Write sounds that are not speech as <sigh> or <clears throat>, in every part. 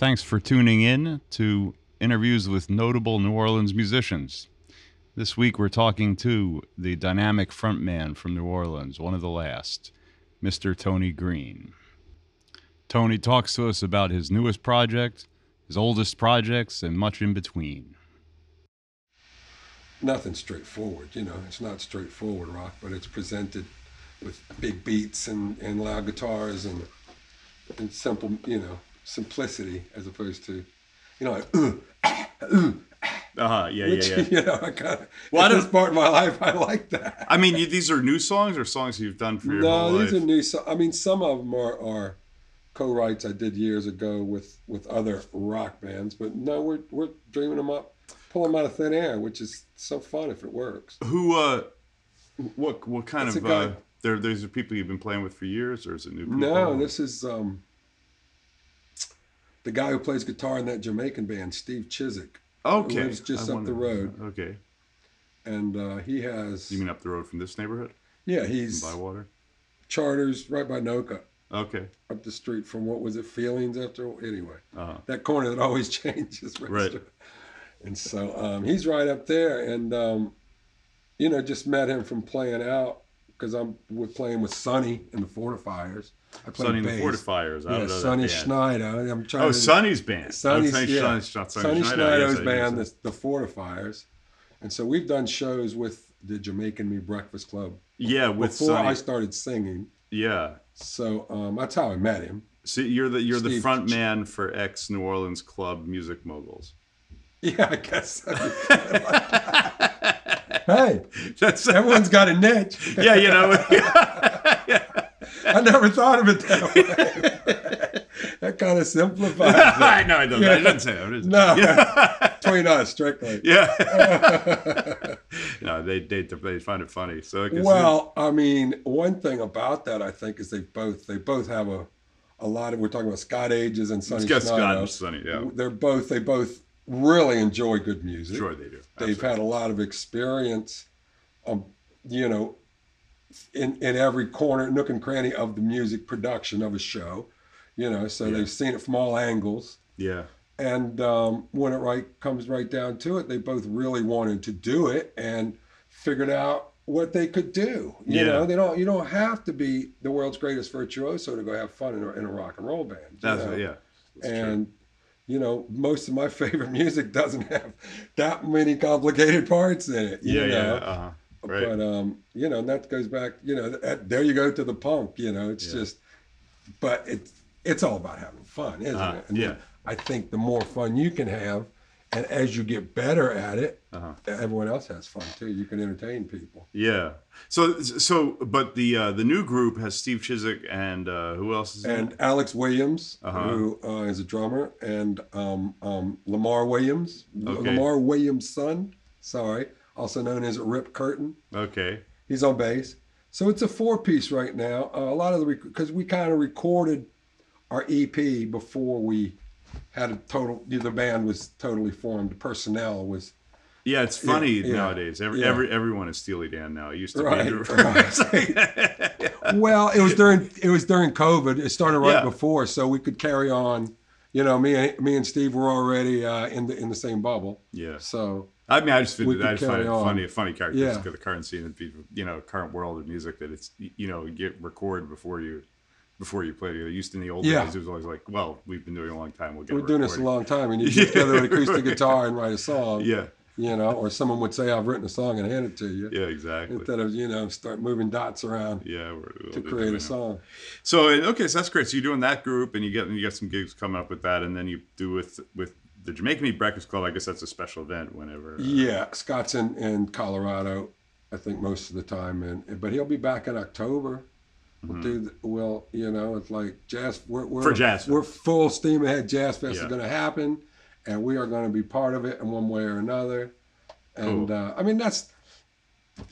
Thanks for tuning in to interviews with notable New Orleans musicians. This week we're talking to the dynamic frontman from New Orleans, one of the last, Mr. Tony Green. Tony talks to us about his newest project, his oldest projects, and much in between. Nothing straightforward, you know, it's not straightforward rock, but it's presented with big beats and, and loud guitars and, and simple, you know, simplicity as opposed to, you know, like, uh, <clears throat> uh, Uh-huh, yeah, which, yeah, yeah. <laughs> you know, I kind of, Well, at this part of my life, I like that. I mean, you, these are new songs or songs you've done for your no, these life? are new. So, I mean, some of them are, are co-writes I did years ago with with other rock bands, but no, we're we're dreaming them up, pulling them out of thin air, which is so fun if it works. Who, uh, what, what kind It's of, uh, there, these are people you've been playing with for years, or is it new people? No, this is um, the guy who plays guitar in that Jamaican band, Steve Chiswick, okay. lives just I up the road. Okay. and uh, he has You mean up the road from this neighborhood? yeah In he's Bywater? Chartres right by NOCCA, Okay. up the street from what was it Feelings after anyway Uh-huh. that corner that <laughs> always changes restaurant. and so um, he's right up there and um, you know just met him from playing out because I'm we're playing with Sonny in the Fortifiers. I play Sonny and the. Fortifiers. I Yeah, don't know that Sonny. Schneider. I'm trying Oh, to Sonny's band. Sonny's, Sonny, yeah. Sonny, Sonny, Sonny Schneider's yes, band, the, the Fortifiers. And so we've done shows with the Jamaican Me Breakfast Club Yeah, with before Sonny. I started singing. Yeah. So um, that's how I met him. See, you're the you're the front man for ex New Orleans club music moguls. Yeah, I guess. so. <laughs> hey, That's everyone's got a niche. yeah, you know. <laughs> <laughs> <laughs> I never thought of it that way. <laughs> that kind of simplifies <laughs> it. know. I don't. I didn't say that. I No, Yeah. between us, strictly. yeah. no, they, they they find it funny. So I guess Well, I mean, one thing about that I think is they both they both have a a lot of we're talking about Scott Ages and Sonny Scott Schneider. and Sonny. Yeah, They're both they both really enjoy good music. sure they do. They've had a lot of experience, um, you know, in in every corner, nook and cranny of the music production of a show, you know. So Yeah. they've seen it from all angles. Yeah. And um, when it right comes right down to it, they both really wanted to do it and figured out what they could do. You Yeah. know, they don't. You don't have to be the world's greatest virtuoso to go have fun in a, in a rock and roll band. That's know? yeah. That's true. and you know, most of my <laughs> favorite music doesn't have that many complicated parts in it. You yeah, yeah. Uh-huh. Right. But um, you know, and that goes back. You know, that, there you go to the punk. You know, it's Yeah. just, but it's it's all about having fun, isn't Uh, it? And yeah. I think the more fun you can have, and as you get better at it, Uh-huh. everyone else has fun too. You can entertain people. Yeah. So so but the uh, the new group has Steve Chiswick and uh, who else is And it? Alex Williams, Uh-huh. who uh, is a drummer, and um, um, Lamar Williams, Okay. Lamar Williams' son, sorry, also known as Rip Curtin. Okay. He's on bass. So it's a four piece right now. Uh, a lot of the because we kind of recorded our EP before we had a total. The band was totally formed. The personnel was Yeah, it's funny yeah. nowadays. Every Yeah. every everyone is Steely Dan now. It used to Right, <laughs> be well. It was during it was during COVID. It started right before, so we could carry on. You know, me and me and Steve were already uh, in the in the same bubble. yeah. So I mean, I just, We I just find it on. funny, a funny characteristic Yeah. of the current scene and people, you know, current world of music that it's, you know, get record before you, before you play together. Used to in the old Yeah. days, it was always like, well, we've been doing a long time. We'll get we're doing this a long time, and you just <laughs> get together with acoustic <laughs> guitar and write a song. Yeah, You know, or someone would say, "I've written a song and hand it to you," yeah, exactly. instead of you know start moving dots around Yeah, we're, we'll to create a song. So okay, so that's great. So you're doing that group, and you get you get some gigs coming up with that, and then you do with with the Jamaican Me Breakfast Club. I guess that's a special event whenever. uh, Yeah, Scott's in, in Colorado, I think most of the time, and but he'll be back in October. We'll do. The, well, you know, it's like jazz. We're, we're Mm-hmm. For Jazz We're full steam ahead. Jazz Fest Yeah. is going to happen, and we are going to be part of it in one way or another. And Cool. uh, I mean, that's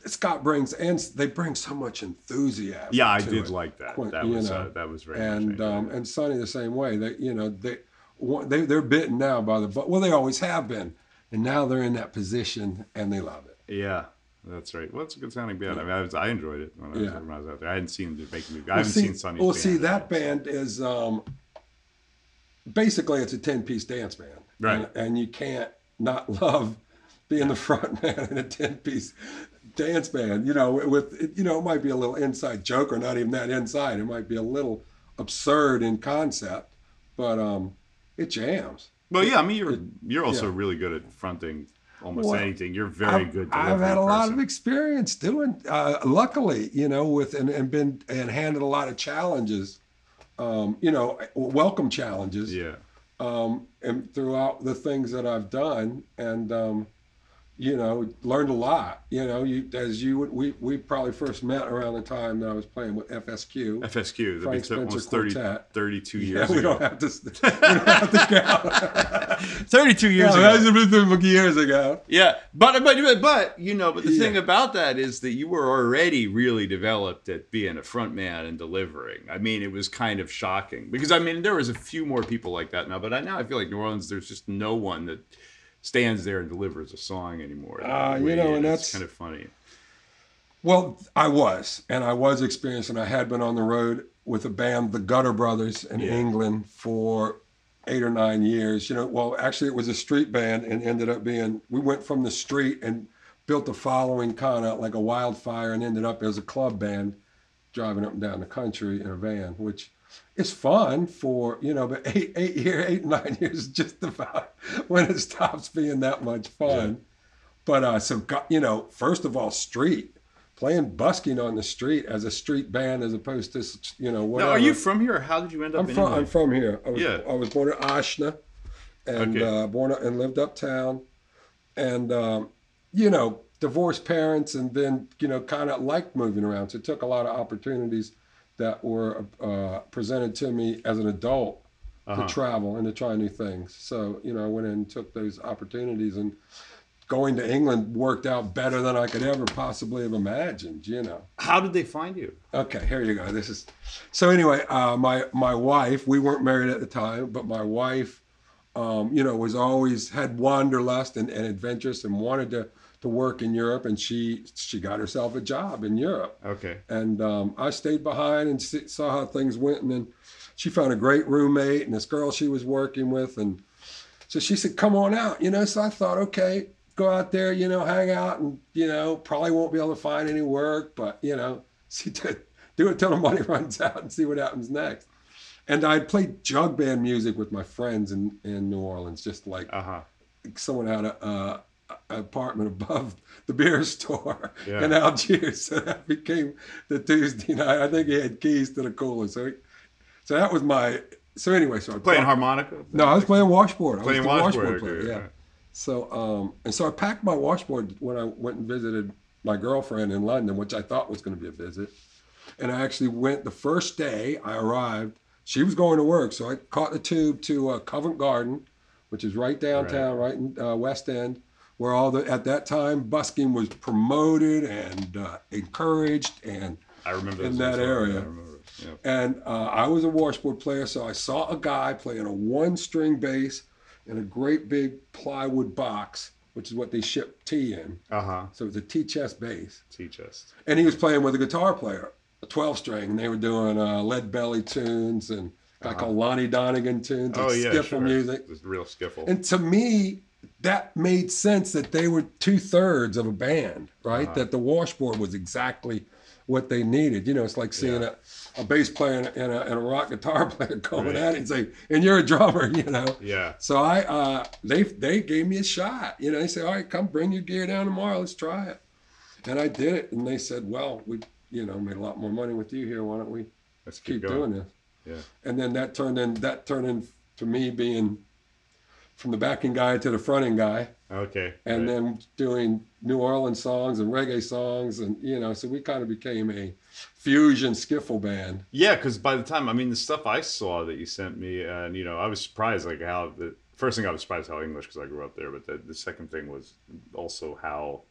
Scott brings, and they bring so much enthusiasm. Yeah, I did it. like that. Quite- That was know, uh, that was very and um, and Sonny the same way. They you know they they they're bitten now by the but well they always have been, and now they're in that position and they love it. yeah. That's right. Well, it's a good sounding band. I mean, I, was, I enjoyed it when I, was, Yeah. when I was out there. I hadn't seen the making. I Well, haven't see, seen Sonny's Well, band. see that band is um, basically it's a 10 piece dance band. Right. And, and you can't not love being the front <laughs> man in a 10 piece dance band, you know, with, you know, it might be a little inside joke or not even that inside. It might be a little absurd in concept, but um, it jams. Well, yeah, I mean, you're you're also yeah. really good at fronting almost well, anything. You're very I've, good. I've had a person. lot of experience doing. Uh, luckily, you know, with and, and been and handled a lot of challenges. Um, you know, welcome challenges. Yeah. Um, and throughout the things that I've done, and um, you know, learned a lot. You know, you as you we we probably first met around the time that I was playing with FSQ. FSQ, Frank Spencer almost 30, Quartet. 32 years yeah, ago. <laughs> we don't have to. We don't have to count. 32 years yeah, ago. That was years ago. Yeah, but but but you know, but the Yeah. thing about that is that you were already really developed at being a front man and delivering. I mean, it was kind of shocking because I mean there was a few more people like that now, but I now I feel like New Orleans there's just no one that stands there and delivers a song anymore. Ah, you know, and that's- kind of funny. Well, I was, and I was experiencing. I had been on the road with a band, the Gutter Brothers, in Yeah. England for eight or nine years. You know, well, actually, it was a street band, and ended up being. We went from the street and built a following kind of like a wildfire, and ended up as a club band, driving up and down the country in a van, which is fun for you know. But <laughs> eight, eight year, eight nine years is just about <laughs> when it stops being that much fun. But uh, so you know, first of all, street playing busking on the street as a street band as opposed to you know Now, whatever. are you from here? or How did you end up I'm in from I'm from here. I was, Yeah. I was born in Ashna, and Okay. uh, born and lived uptown, and um, you know divorced parents, and then you know kind of liked moving around. So it took a lot of opportunities that were uh, presented to me as an adult Uh-huh. to travel and to try new things. So you know I went in and took those opportunities and. Going to England worked out better than I could ever possibly have imagined, you know. How did they find you? Okay, here you go. This is so. Anyway, uh, my my wife. We weren't married at the time, but my wife, um, you know, was always had wanderlust and, and adventurous and wanted to to work in Europe. And she she got herself a job in Europe. Okay. And um, I stayed behind and see, saw how things went. And then she found a great roommate and this girl she was working with. And so she said, "Come on out," you know. So I thought, okay, go out there, you know, hang out, and you know, probably won't be able to find any work, but you know, <laughs> see, did, do it till the money <laughs> runs out and see what happens next. And I played jug band music with my friends in in New Orleans, just like Uh huh. someone had a. an apartment above the beer store Yeah. in Algiers, so that became the Tuesday night. I think he had keys to the cooler, so he, so that was my. So anyway, so I Playing harmonica? no, I was playing washboard. I Playing was the washboard. washboard player. Yeah. okay. So um, and so I packed my washboard when I went and visited my girlfriend in London, which I thought was going to be a visit. And I actually went the first day I arrived. She was going to work, so I caught the tube to uh, Covent Garden, which is right downtown, right, in uh, West End, where all the at that time busking was promoted and uh, encouraged and I remember in that area. I. Yeah. and uh, I was a washboard player, so I saw a guy playing a one string bass in a great big plywood box, which is what they ship tea in. Uh huh. So it was a tea chest bass. Tea chest. And he was playing with a guitar player, a 12 string, and they were doing uh, Lead Belly tunes and a guy Uh-huh. called Lonnie Donegan tunes and Oh yeah. skiffle sure. music. was real skiffle. And to me, that made sense that they were two thirds of a band, right? Uh-huh. That the washboard was exactly what they needed. You know, it's like seeing Yeah. a, a bass player and a, and a, and a rock guitar <laughs> player going Right. at it and say, and you're a drummer, <laughs> you know. yeah. So I, uh, they they gave me a shot. You know, they said, all right, come bring your gear down tomorrow. Let's try it. And I did it. And they said, well, we, you know, made a lot more money with you here. Why don't we Let's keep, keep, doing this? Yeah. And then that turned in that turned in to me being from the backing guy to the fronting guy, Okay. and right. then doing New Orleans songs and reggae songs, and you know, so we kind of became a fusion skiffle band. Yeah, because by the time I mean the stuff I saw that you sent me, and you know, I was surprised like how the first thing I was surprised how English because I grew up there, but the, the second thing was also how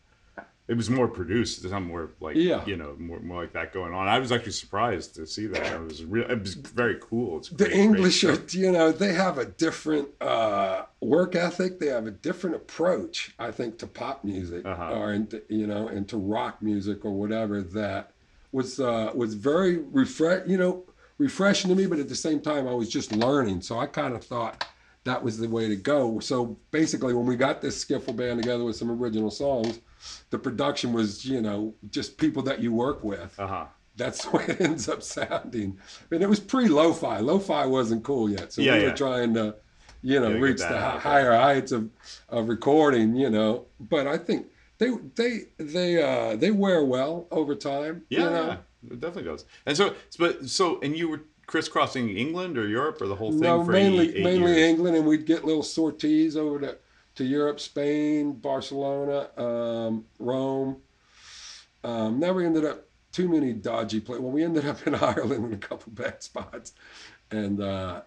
it was more produced. There's something more like Yeah. you know more, more like that going on. I was actually surprised to see that. It was real. It was very cool. It's The great, great English are, you know, they have a different uh, work ethic. They have a different approach, I think, to pop music Uh-huh. or into, you know, and to rock music or whatever that was uh, was very refresh. You know, refreshing to me, but at the same time, I was just learning. So I kind of thought that was the way to go. So basically, when we got this skiffle band together with some original songs, the production was, you know, just people that you work with. Uh huh. That's <laughs> the way it ends up sounding. And it was pre lo-fi. Lo-fi wasn't cool yet, so Yeah, we yeah. were trying to, you know, Yeah, reach the there. higher heights of, of recording. You know, but I think they they they uh, they wear well over time. Yeah, you know? it definitely does. And so, but so, and you were crisscrossing England or Europe or the whole thing No, for mainly eight, eight mainly years? England, and we'd get little sorties over to, to Europe, Spain, Barcelona, um, Rome. Um, never ended up too many dodgy places. Well, we ended up in <laughs> Ireland in a couple bad spots, and uh,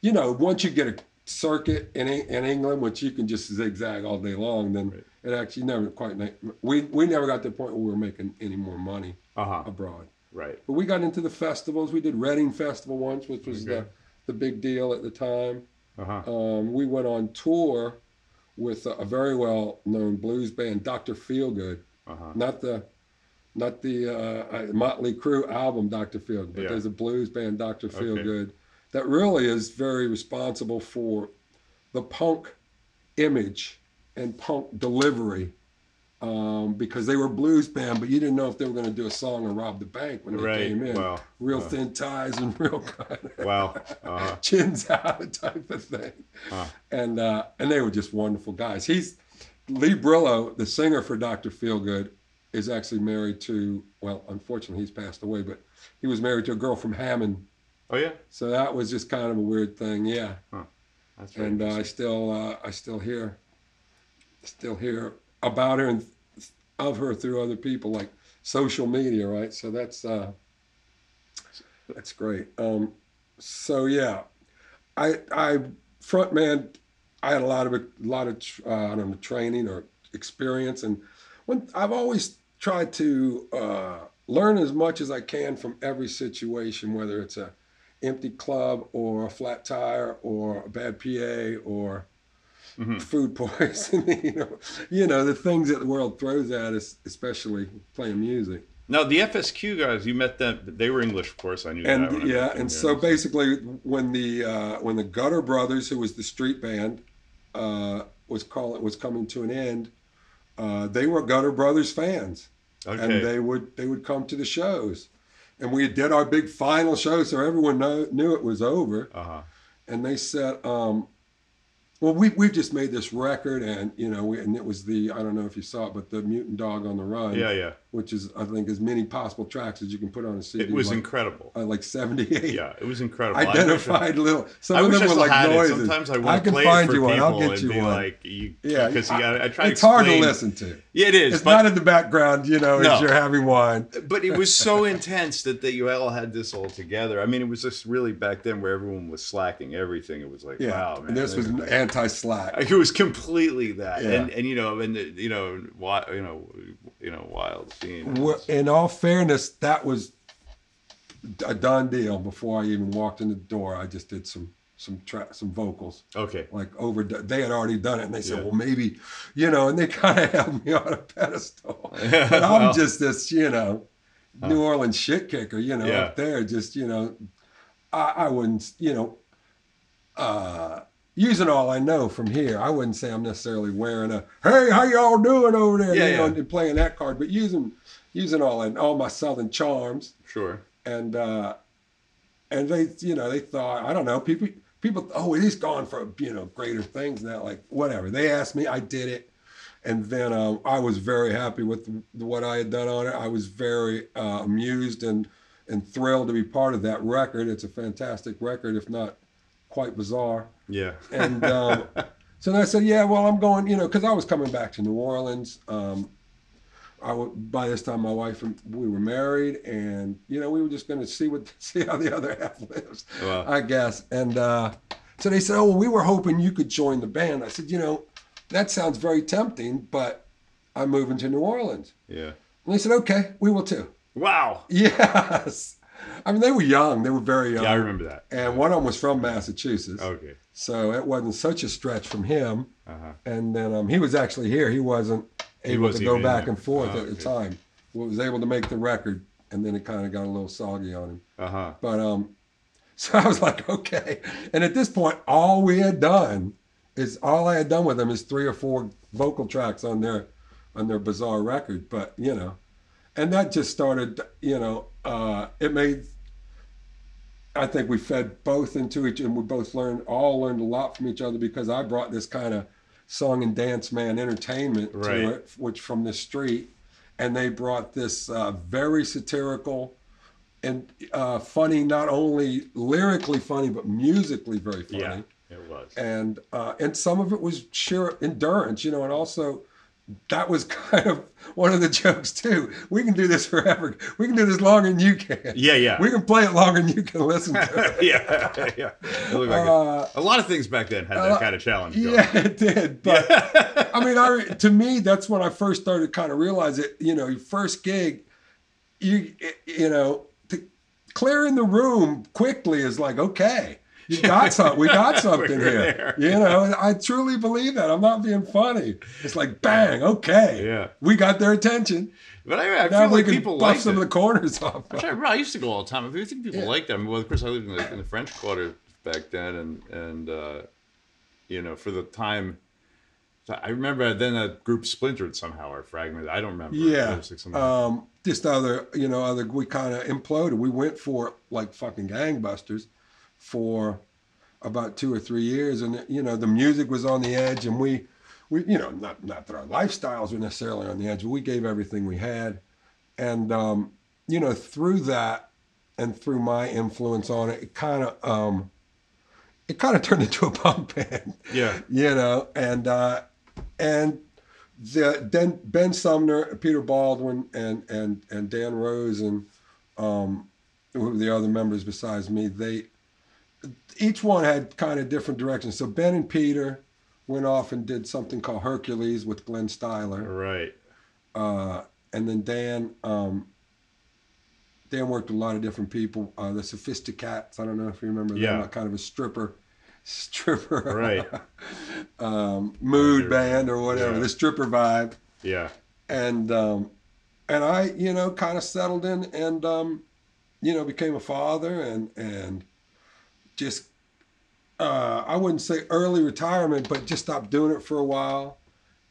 you know, once you get a circuit in in England, which you can just zigzag all day long, then Right. it actually never quite. We we never got to the point where we were making any more money Uh huh. abroad. Right. But we got into the festivals. We did Reading Festival once, which was Okay. the, the big deal at the time. Uh huh. Um, we went on tour with a, a very well known blues band, Dr. Feelgood. Uh huh. Not the not the uh, Motley Crue album, Dr. Feelgood, but Yeah. there's a blues band, Dr. Okay. Feelgood, that really is very responsible for the punk image and punk delivery. Um, because they were blues band, but you didn't know if they were going to do a song or rob the bank when they Right. came in. Wow. Real Wow. thin ties and <laughs> real kind of Wow. Uh huh. chins out type of thing. Huh. And uh, and they were just wonderful guys. He's Lee Brilleaux, the singer for Dr. Feelgood, is actually married to well, unfortunately he's passed away, but he was married to a girl from Hammond. Oh yeah. So that was just kind of a weird thing, yeah. That's very And uh, I still uh, I still hear still hear about her and of her through other people like social media, right? So that's uh, that's great. Um, so yeah, I I frontman. I had a lot of a lot of uh, I don't know training or experience, and when I've always tried to uh, learn as much as I can from every situation, whether it's a empty club or a flat tire or a bad PA or Mhm. food poisoning. <laughs> You know, you know the things that the world throws at us, especially playing music. Now the FSQ guys, you met them. They were English, of course. I knew that. and I yeah, and so basically, when the uh, when the Gutter Brothers, who was the street band, uh, was call was coming to an end, uh, they were Gutter Brothers fans, okay. and they would they would come to the shows, and we did our big final show, so everyone know, knew it was over, uh huh. and they said, um, "Well, we we've just made this record, and you know, we, and it was the I don't know if you saw it, but the Mutant Dog on the Run, Yeah, yeah. Which is I think as many possible tracks as you can put on a CD, It was like, incredible. uh, like seventy-eight. Yeah, it was incredible. I wish I- identified little. Some I of wish them were like noises. it. Sometimes I I want to play find it for you one. people I'll get and you be one. like, you, yeah, because you I- got. I try it's to hard to listen to. Yeah, it is. It's but, not in the background, you know, No. as you're having wine. but it was so intense that they you all had this all together. I mean, it was just really back then where everyone was slacking everything. It was like, Yeah, wow, man. and this was anti-slack. It was completely that, Yeah. and and you know, and the, you know, wi- you know, you know, wild scene. Well, In all fairness, that was a done deal before I even walked in the door. I just did some some tra- some vocals Okay, like over. They had already done it, and they said, Yeah. "Well, maybe," you know, and they <laughs> kind of held me on a pedestal. Yeah, <laughs> but I'm well. just this, you know, New Orleans shit kicker, you know, Yeah. up there. Just you know, I, I wouldn't, you know, uh, using all I know from here, I wouldn't say I'm necessarily wearing a "Hey, how y'all doing over there?" Yeah, you know, yeah. and playing that card, but using using all I, all my Southern charms sure. and uh, and they you know they thought I don't know people people oh he's gone for you know greater things now like whatever they asked me I did it and then um, I was very happy with what I had done on it I was very uh, amused and and thrilled to be part of that record it's a fantastic record if not quite bizarre Yeah. and um, <laughs> so I said, yeah, well, I'm going, you know, because I was coming back to New Orleans. Um, I w- by this time, my wife and we were married, and you know, we were just going to see what <laughs> see how the other half lives, Wow. I guess. And uh, so they said, oh, well, we were hoping you could join the band. I said, you know, that sounds very tempting, but I'm moving to New Orleans. yeah. And they said, okay, we will too. Wow. <laughs> Yes. I mean, they were young. They were very young. Yeah, I remember that. And one of them was from Massachusetts. Okay. So it wasn't such a stretch from him. Uh huh. And then um, he was actually here. He wasn't He able wasn't to go back and forth Oh, at the okay. time. Was able to make the record and then it kind of got a little soggy on him. Uh huh. But um, <laughs> so I was like, okay. And at this point, all we had done is all I had done with them is three or four vocal tracks on their on their bizarre record. But you know, and that just started. You know, uh, it made. I think we fed both into each, and we both learned all learned a lot from each other because I brought this kind of song and dance man entertainment Right. to it, which from the street, and they brought this uh, very satirical and uh, funny, not only lyrically funny but musically very funny. Yeah, it was. And uh, and some of it was sheer endurance, you know, and also that was <laughs> kind of one of the jokes too. We can do this forever. We can do this longer than you can. Yeah, yeah. We can play it longer than you can listen to <laughs> it. yeah, yeah. Like Uh, a, a lot of things back then had that uh, kind of challenge. going. Yeah, it did. But I mean, I to me, that's when I first started to kind of realize it. You know, your first gig, you you know, to clearing the room quickly is like okay. You got something. We got <laughs> something here. there. You know, I truly believe that. I'm not being funny. It's like bang, okay. Yeah. We got their attention. But I, I Now feel like people buff liked some it. of the corners off. I'm trying remember, I used to go all the time. I think people Yeah. liked that. I mean, well, of course, I lived in the, in the French Quarter back then, and and uh, you know, for the time, I remember then that group splintered somehow or fragmented. I don't remember. Yeah. Like Um, just other, you know, other. We kind of imploded. We went for like fucking gangbusters for about two or three years, and you know, the music was on the edge, and we, we, you know, not not that our lifestyles were necessarily on the edge, but we gave everything we had, and um, you know, through that, and through my influence on it, it kind of, um, it kind of turned into a punk <laughs> band yeah. you know, and uh, and the then Ben Sumner, Peter Baldwin, and and and Dan Rose, and um, who were the other members besides me, they each one had kind of different directions. So Ben and Peter went off and did something called Hercules with Glenn Styler, Right. uh, and then Dan. Um, Dan worked with a lot of different people. Uh, the Sophisticats, I don't know if you remember Yeah. them, kind of a stripper, <laughs> stripper, Right. <laughs> um, mood band or whatever, yeah. the stripper vibe. Yeah. And um, and I, you know, kind of settled in and um, you know, became a father and and just uh, I wouldn't say early retirement, but just stopped doing it for a while.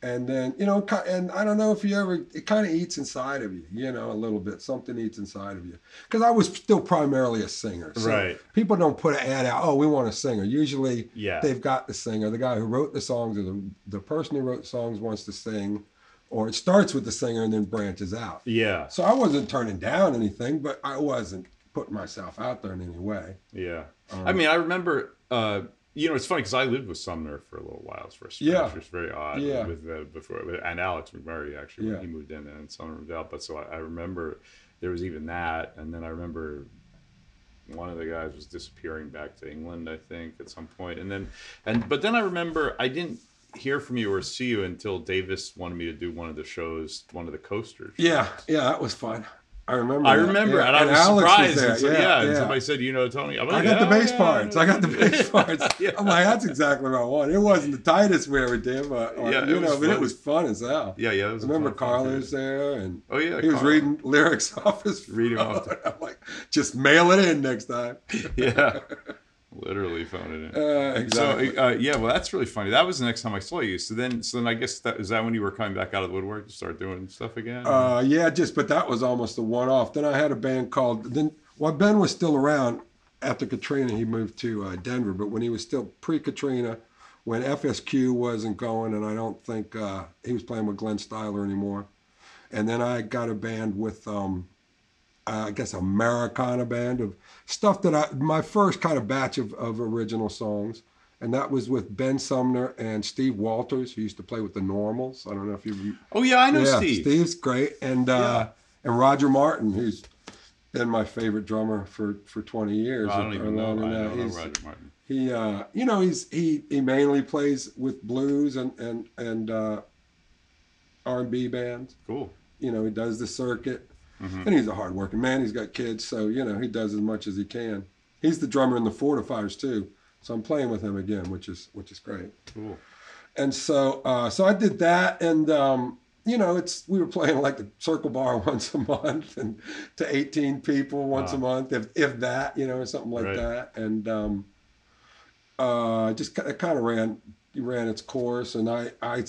And then, you know, and I don't know if you ever, it kind of eats inside of you, you know, a little bit. Something eats inside of you. Because I was still primarily a singer. So Right. People don't put an ad out, oh, we want a singer. Usually Yeah. they've got the singer. The guy who wrote the songs or the, the person who wrote the songs wants to sing, or it starts with the singer and then branches out. Yeah. So I wasn't turning down anything, but I wasn't putting myself out there in any way. Yeah. Um, I mean, I remember. Uh, you know, it's funny because I lived with Sumner for a little while first. Yeah. Which was very odd. Yeah. With uh, before and Alex McMurray actually when he moved in and Sumner moved out. But so I, I remember there was even that, and then I remember one of the guys was disappearing back to England, I think, at some point, and then and but then I remember I didn't hear from you or see you until Davis wanted me to do one of the shows, one of the coasters. Yeah, yeah, that was fun. I remember. I that. remember, Yeah, and I was Alex surprised. there. and so- yeah, and somebody said, "You know, Tony." I'm I like, got the "Oh, bass yeah." parts. I got the bass <laughs> parts. Yeah. I'm like, that's exactly what I want. It wasn't the tightest we ever did, but or, Yeah, you know, was but it was fun as hell. Yeah, yeah. It I was remember Carl was there, and Oh yeah, he was reading lyrics <laughs> off his Reading phone. off I'm like, just mail it in next time. <laughs> Yeah, literally phone it in. Uh, exactly. So uh, yeah, well, that's really funny. That was the next time I saw you. So then, so then I guess that is that when you were coming back out of the woodwork to start doing stuff again. Uh, yeah, just but that was almost a one-off. Then I had a band called then. While Ben was still around after Katrina, he moved to uh, Denver. But when he was still pre-Katrina, when FSQ wasn't going, and I don't think uh, he was playing with Glenn Styler anymore. And then I got a band with, um, I guess, Americana band of stuff that I my first kind of batch of, of original songs. And that was with Ben Sumner and Steve Walters, who used to play with the Normals. I don't know if you oh yeah, I know yeah, Steve. Steve's great, and uh, and Roger Martin, who's been my favorite drummer for for 20 years. I don't even know. I longer don't now. know Roger Martin. He, uh, you know, he's he he mainly plays with blues and and and uh, R&B bands. Cool. You know, he does the circuit, Mhm. and he's a hardworking man. He's got kids, so you know he does as much as he can. He's the drummer in the Fortifiers too, so I'm playing with him again, which is which is great Cool. and so uh, so I did that, and um, you know, it's we were playing like the Circle Bar <laughs> once a month, and to 18 people once Wow. a month, if if that, you know, or something like Right. that, and um, uh, just it kind of ran ran its course, and I I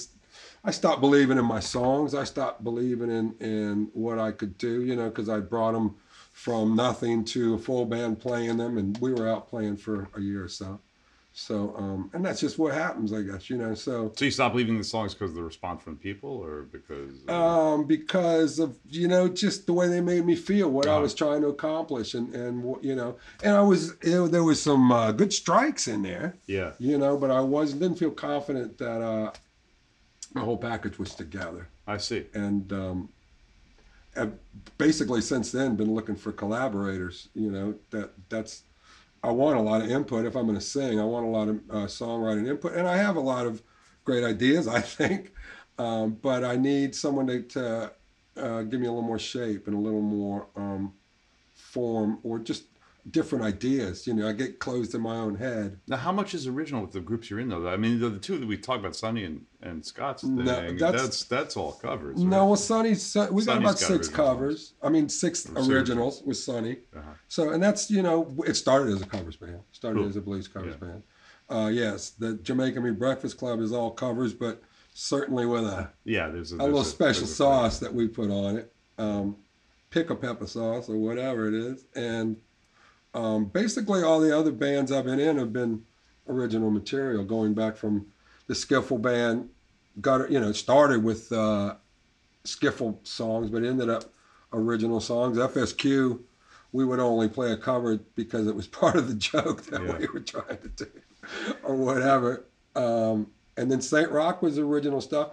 I stopped believing in my songs. I stopped believing in in what I could do, you know, because I brought them from nothing to a full band playing them, and we were out playing for a year or so. So, um, and that's just what happens, I guess, you know. So, So you stopped leaving the songs because of the response from people, or because? uh, um, because of you know just the way they made me feel, what I Uh-huh. was trying to accomplish, and and you know, and I was you know, there was some uh, good strikes in there, yeah. you know, but I wasn't didn't feel confident that uh, the whole package was together, I see. and um, I've basically since then been looking for collaborators, you know, that that's. I want a lot of input if I'm going to sing. I want a lot of uh, songwriting input, and I have a lot of great ideas, <laughs> I think. Um, but I need someone to, to uh, give me a little more shape and a little more um, form, or just different ideas. You know, I get closed in my own head. Now, how much is original with the groups you're in, though? I mean, the, the two that we talked about, Sonny and, and Scott's thing, No, that's, that's- that's all covers. No, well, Sonny's Son- we got about got six covers. I mean, six Or originals with Sonny. Uh-huh. So, and that's you know, it started as a covers band. Started Cool. as a blues covers Yeah. band. Uh, yes, the Jamaican Me Breakfast Club is all covers, but certainly with a Yeah, there's a, a there's little special a- sauce that we put on it, um, pickle pepper sauce or whatever it is, and um, basically all the other bands I've been in have been original material, going back from the skiffle band. Got you know started with uh, skiffle songs, but ended up original songs. FSQ, we would only play a cover because it was <laughs> part of the joke that Yeah. we were trying to do, <laughs> or whatever. Um, and then Saint Rock was original stuff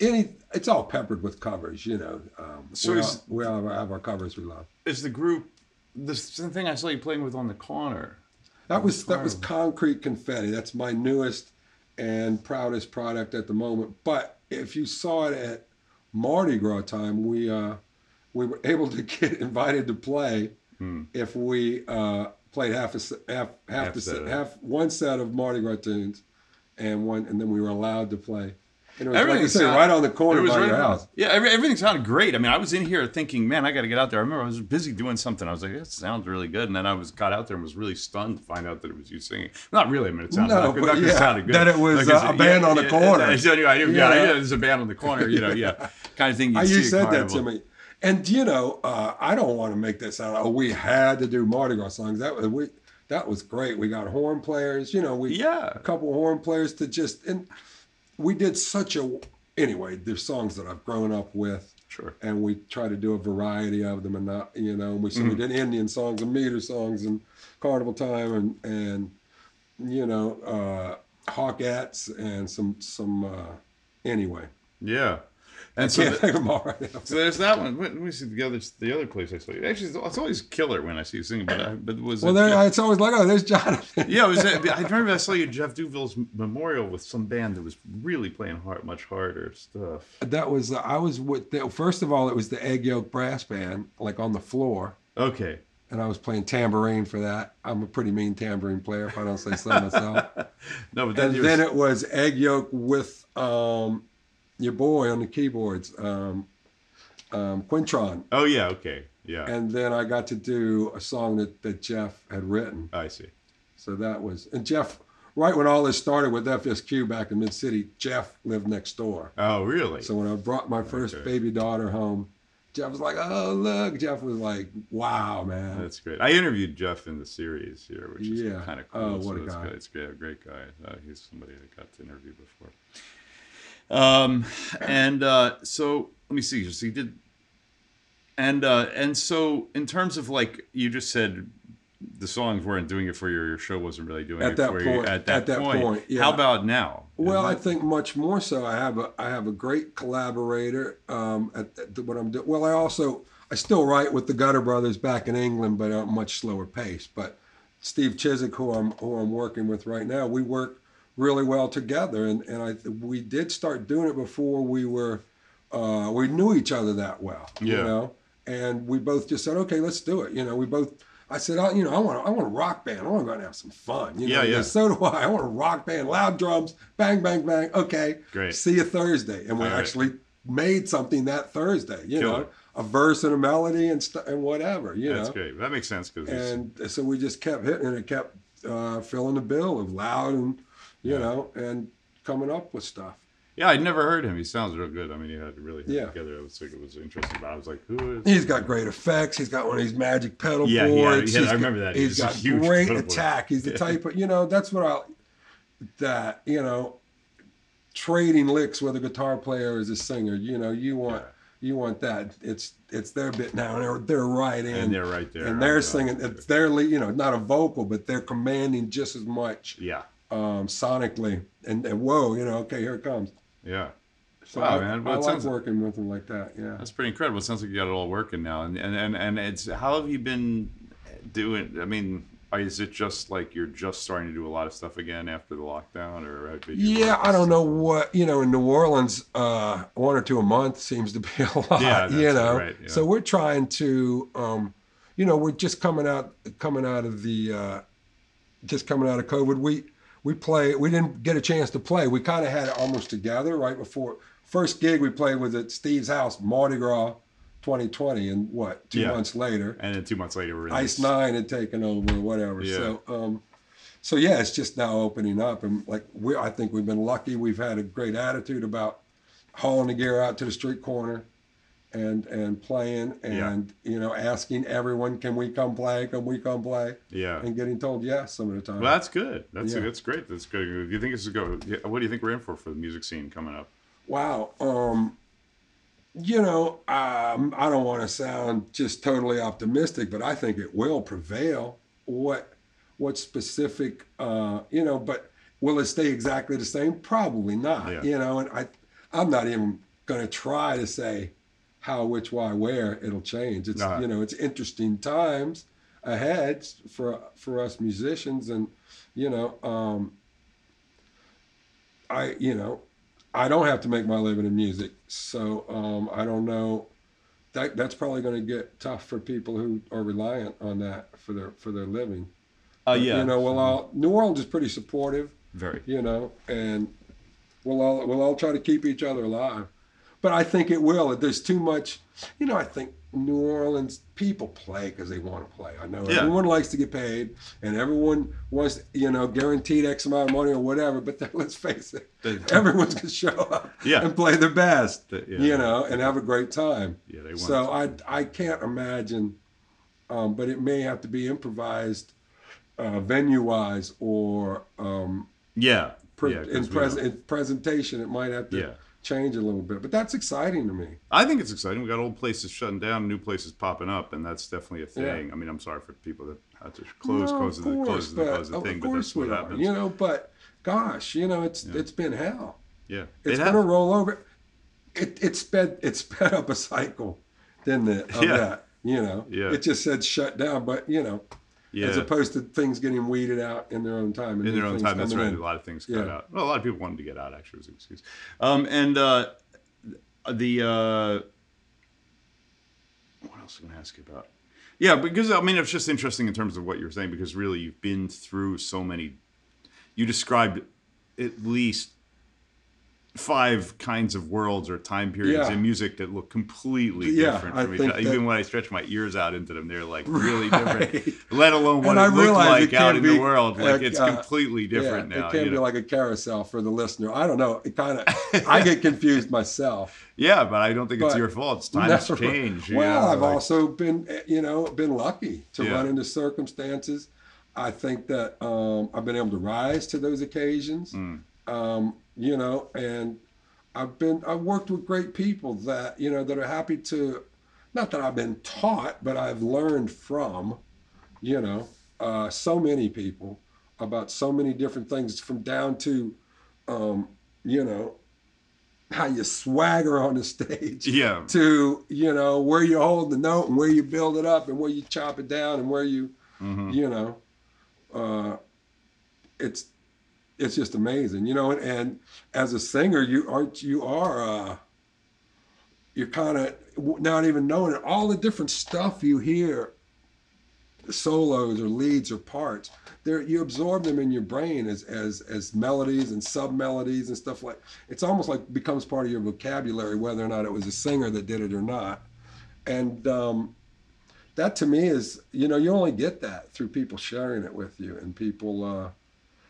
any it's all peppered with covers, you know. Um, So we, is- all, we all have our covers we love. Is the group this thing I saw you playing with on the corner? That was that was concrete confetti. That's my newest and proudest product at the moment. But if you saw it at Mardi Gras time, we uh, we were <laughs> able to get <laughs> invited to play Hmm. if we uh, played half a half half, Half the set half one set of Mardi Gras tunes, and one and then we were allowed to play. And it was like I say, right on the corner was by right your around- house. Yeah, every, everything sounded great. I mean, I was in here thinking, man, I got to get out there. I remember I was busy doing something. I was like, that sounds really good. And then I was got out there and was really stunned to find out that it was you singing. Not really. I mean, it sounded No, not, good- but it yeah, sounded good. that it was, Like, uh, a band on the corner. I knew, I knew, yeah, Yeah. there's a band on the corner. You know, yeah, <laughs> kind of thing. You you said that to me, and you know, uh, I don't want to make that sound. Oh, we had to do Mardi Gras songs. That was we. That was great. We got horn players. You know, we Yeah. a couple horn players to just and we did such a. Anyway, there's songs that I've grown up with, Sure. and we try to do a variety of them, and not you know, and we so we Mm-hmm. did Indian songs and meter songs and carnival time and and you know, uh, Hawketts and some some. Uh, anyway, Yeah. And so, the- them all right so there's that one. Let me see the other the other place I saw you. Actually, it's, always killer when I see you singing. But I, but was Well, it, there, it's always like, oh, there's Jonathan. Yeah, it was. <laughs> I remember I saw you at Jeff Douville's memorial with some band that was really playing hard, much harder stuff. That was, I was with, the, first of all, it was the Egg Yolk Brass Band, like on the floor. Okay. And I was playing tambourine for that. I'm a pretty mean tambourine player, if I don't say so myself. <laughs> No, but then, and you then it was Egg Yolk with um, your boy on the keyboards, um, um, Quintron. oh yeah, okay, yeah, And then I got to do a song that, that Jeff had written. I see. So that was, and Jeff, right when all this started with FSQ back in Mid City, Jeff lived next door. Oh really? So when I brought my first Okay. baby daughter home, Jeff was like, "Oh look!" Jeff was like, "Wow, man!" That's great. I interviewed Jeff in the series here, which is Yeah. kind of cool. Oh, what so a it's guy. Good. It's great, a great guy. Uh, he's somebody I got to interview before. Um, and uh, so let me see. So you did, and uh, and so in terms of like you just said, the songs weren't doing it for you. Your show wasn't really doing At it that for you point- at that, at that point. point, yeah. How about now? Well, I think much more so. I have a I have a great collaborator um, at, at what I'm doing. Well, I also I still write with the Gutter Brothers back in England, but at a much slower pace. But Steve Chiswick, who I'm who I'm working with right now, we work really well together, and and I we did start doing it before we were uh, we knew each other that well. You know, and we both just said, okay, let's do it. You know, we both. I said, I, you know, I want, I want a rock band. I want to go out and have some fun. You know, Yeah, yeah. so do <laughs> I. I want a rock band, loud drums, bang, bang, bang. Okay, Great. See you Thursday, and we All right. actually made something that Thursday. You know, a verse and a melody and st- and whatever. You That's know, great. That makes sense because and so we just kept hitting and it kept uh, filling the bill of loud and you Yeah. know and coming up with stuff. yeah, I'd never heard him. He sounds real good. I mean, he had really Yeah. together. I was like, it was interesting. But I was like, who is? He's got great effects. He's got one of these magic pedal Yeah, yeah, boards. yeah, I He's remember got- that. He He's a got huge great pedal board. attack. He's the Yeah. type of you know that's what I that you know trading licks with a guitar player as a singer. You know you want you want that. It's it's their bit now and they're they're right in And they're right there. and they're Yeah. singing. It's their you know not a vocal but they're commanding just as much Yeah, um, sonically. And, and whoa, you know okay here it comes. yeah. So Wow, I, man. Well, I like working with them like that. Yeah. That's pretty incredible. It sounds like you got it all working now. And and and, and it's how have you been doing? I mean, is it just like you're just starting to do a lot of stuff again after the lockdown, or Yeah, I don't know what you know. In New Orleans, uh, one or two a month seems to be a <laughs> lot. Yeah, that's you know, right, yeah. so we're trying to, um, you know, we're just coming out, coming out of the, uh, just coming out of COVID. We we play. We didn't get a chance to play. We kind of had it almost together right before first gig we played was at Steve's house, Mardi Gras, 2020, and what two Yeah. months later, And then two months later, we're in Ice this- Nine had taken over, or whatever. Yeah. So, um, so yeah, it's just now opening up, and like we, I think we've been lucky. We've had a great attitude about hauling the gear out to the street corner, and and playing, and you know, asking everyone, "Can we come play? Can we come play?" Yeah. And getting told yes some of the time. Well, that's good. That's Yeah. that's great. That's good. Do you think it's a go? yeah, What do you think we're in for for the music scene coming up? Wow. Um, you know, um, I don't want to sound just totally optimistic, but I think it will prevail. What, what specific, uh, you know, but will it stay exactly the same? Probably not. Yeah. You know, and I, I'm not even going to try to say how, which, why, where it'll change. It's you know, it's interesting times ahead for for us musicians, and you know, um, I you know, I don't have to make my living in music, so um, I don't know. That that's probably going to get tough for people who are reliant on that for their for their living. Uh, But, You know, well, all, New Orleans is pretty supportive. very. You know, and we'll all we'll all try to keep each other alive. But I think it will. There's too much. You know, I think New Orleans people play because they want to play. I know Yeah. everyone likes to get paid, and everyone wants you know guaranteed X amount of money or whatever. But then, <laughs> let's face it, They- <laughs> everyone's gonna show up Yeah. and play their best. They- yeah. you know, and have a great time. Yeah, they want So I I can't imagine, um, but it may have to be improvised, uh, venue wise or um, Yeah. pre- in, pres- in presentation. It might have to Yeah. Change a little bit, but that's exciting to me. I think it's exciting. We got old places shutting down, new places popping up, and that's definitely a Yeah. thing. I mean, I'm sorry for people that had to close, No, close, of the, course, close, the, but close the of thing, but course that's what are, happens. You know, but gosh, you know, it's Yeah. it's been hell. yeah, It's It gonna hap- roll over. It it sped it sped up a cycle, didn't it? <laughs> Yeah. that. You know, Yeah. it just said shut down, but you know, yeah. as opposed to things getting weeded out in their own time. and in their own time. That's right. in. A lot of things got Yeah. out. Well, a lot of people wanted to get out. Actually, was an excuse. Um, and uh, the uh, what else am I going to ask you about? Yeah, because I mean, it's just interesting in terms of what you're saying because really you've been through so many. You described at least five kinds of worlds or time periods Yeah. in music that look completely Yeah, different I from each other. Even when I stretch my ears out into them, they're like <laughs> really Right. different. Let alone what And I it looked like it out in the world. Like it's uh, completely different yeah, now. It can be know? like a carousel for the listener. I don't know. It kind of <laughs> I get confused myself. yeah, but I don't think it's your fault. It's times No. change. Well, know, I've like- also been, eh, you know, been lucky to run into circumstances. I think that um, I've been able to rise to those occasions. Mm. Um, you know, and I've been I've worked with great people that you know that are happy to, not that I've been taught, but I've learned from, you know, uh, so many people about so many different things, from down to, um, you know, how you swagger on the <laughs> stage Yeah. to you know where you hold the note and where you build it up and where you chop it down and where you Mhm. you know uh, it's it's just amazing you know and, and as a singer you aren't you are uh, you're kind of not even knowing it all the different stuff you hear solos or leads or parts. There, you absorb them in your brain as as as melodies and sub melodies and stuff like. It's almost like becomes part of your vocabulary, whether or not it was a singer that did it or not. And um, that to me is, you know, you only get that through people sharing it with you and people. Uh,